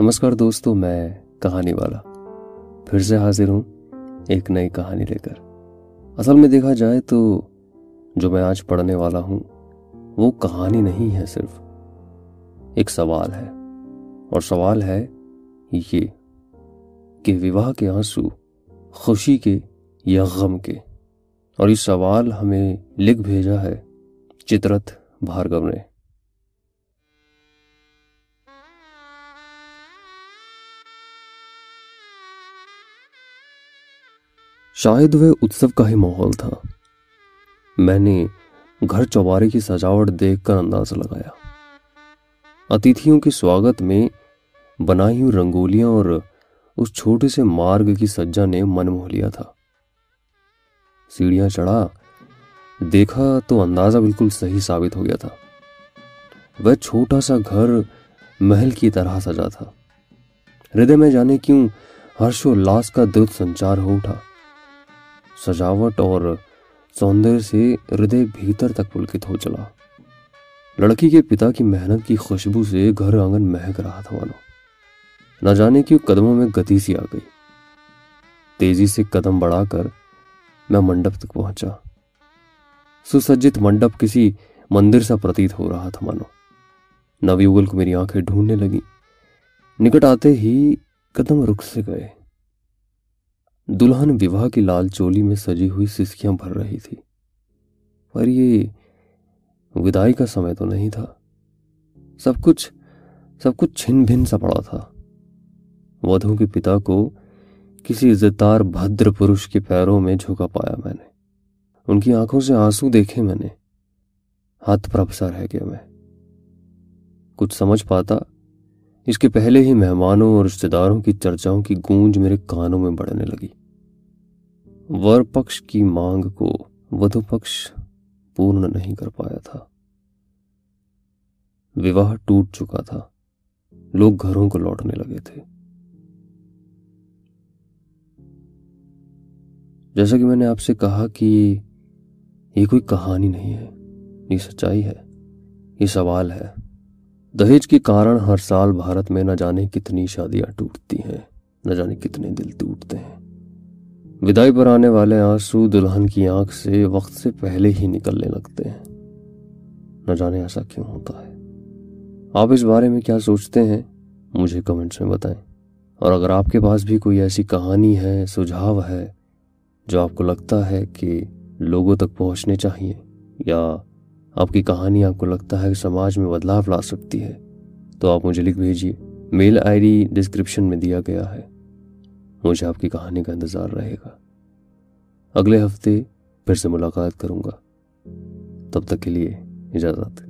نمسکار دوستو، میں کہانی والا۔ پھر سے حاضر ہوں ایک نئی کہانی لے کر۔ اصل میں دیکھا جائے تو جو میں آج پڑھنے والا ہوں، وہ کہانی نہیں ہے صرف۔ ایک سوال ہے، اور سوال ہے یہ کہ وواہ کے آنسو خوشی کے یا غم کے؟ اور یہ سوال ہمیں لکھ بھیجا ہے چترت بھارگو نے۔ شاید وہ اتسو کا ہی ماحول تھا۔ میں نے گھر چوبارے کی سجاوٹ دیکھ کر اندازہ لگایا۔ اتیتھیوں کے سواگت میں بنائی ہوئی رنگولیاں اور اس چھوٹے سے مارگ کی سجا نے من موہ لیا تھا۔ سیڑھیاں چڑھا، دیکھا تو اندازہ بالکل صحیح ثابت ہو گیا تھا۔ وہ چھوٹا سا گھر محل کی طرح سجا تھا۔ ہردے میں جانے کیوں ہرش و لاس کا درد سنچار ہو اٹھا۔ سجاوٹ اور سوندر سے ہردے بھیتر تک پلکت ہو چلا۔ لڑکی کے پتا کی محنت کی خوشبو سے گھر آنگن مہک رہا تھا مانو نہ جانے کیوں قدموں میں گتی سی آ گئی۔ تیزی سے قدم بڑھا کر میں منڈپ تک پہنچا۔ سسجت منڈپ کسی مندر سا پرتیت ہو رہا تھا مانو نویوگل کو میری آنکھیں ڈھونڈنے لگی نکٹ آتے ہی قدم رک سے گئے۔ دلہن وواہ کی لال چولی میں سجی ہوئی سسکیاں بھر رہی تھی۔ پر یہ ودائی کا سمے تو نہیں تھا۔ سب کچھ سب کچھ چھن بھن سا پڑا تھا۔ ودھو کے پتا کو کسی عزتدار بھدر پروش کے پیروں میں جھکا پایا میں نے۔ ان کی آنکھوں سے آنسو دیکھے میں نے۔ ہاتھ پر افسا رہ گیا میں۔ کچھ سمجھ پاتا، اس کے پہلے ہی مہمانوں اور رشتے داروں کی چرچاؤں کی گونج میرے کانوں میں بڑھنے لگی۔ ور پکش کی مانگ کو ودھو پکش پورن نہیں کر پایا تھا وواہ ٹوٹ چکا تھا لوگ گھروں کو لوٹنے لگے تھے جیسا کہ میں نے آپ سے کہا کہ یہ کوئی کہانی نہیں ہے یہ سچائی ہے یہ سوال ہے دہیج کے کارن ہر سال بھارت میں نہ جانے کتنی شادیاں ٹوٹتی ہیں نہ جانے کتنے دل ٹوٹتے ہیں ودائی پر آنے والے آنسو دلہن کی آنکھ سے وقت سے پہلے ہی نکلنے لگتے ہیں۔ نہ جانے ایسا کیوں ہوتا ہے؟ آپ اس بارے میں کیا سوچتے ہیں؟ مجھے کمنٹس میں بتائیں۔ اور اگر آپ کے پاس بھی کوئی ایسی کہانی ہے، سجھاؤ ہے، جو آپ کو لگتا ہے کہ لوگوں تک پہنچنے چاہیے، یا آپ کی کہانی آپ کو لگتا ہے کہ سماج میں بدلاؤ لا سکتی ہے، تو آپ مجھے لکھ بھیجیے۔ میل آئی ڈی ڈسکرپشن میں دیا گیا ہے۔ مجھے آپ کی کہانی کا انتظار رہے گا۔ اگلے ہفتے پھر سے ملاقات کروں گا۔ تب تک کے لیے اجازت۔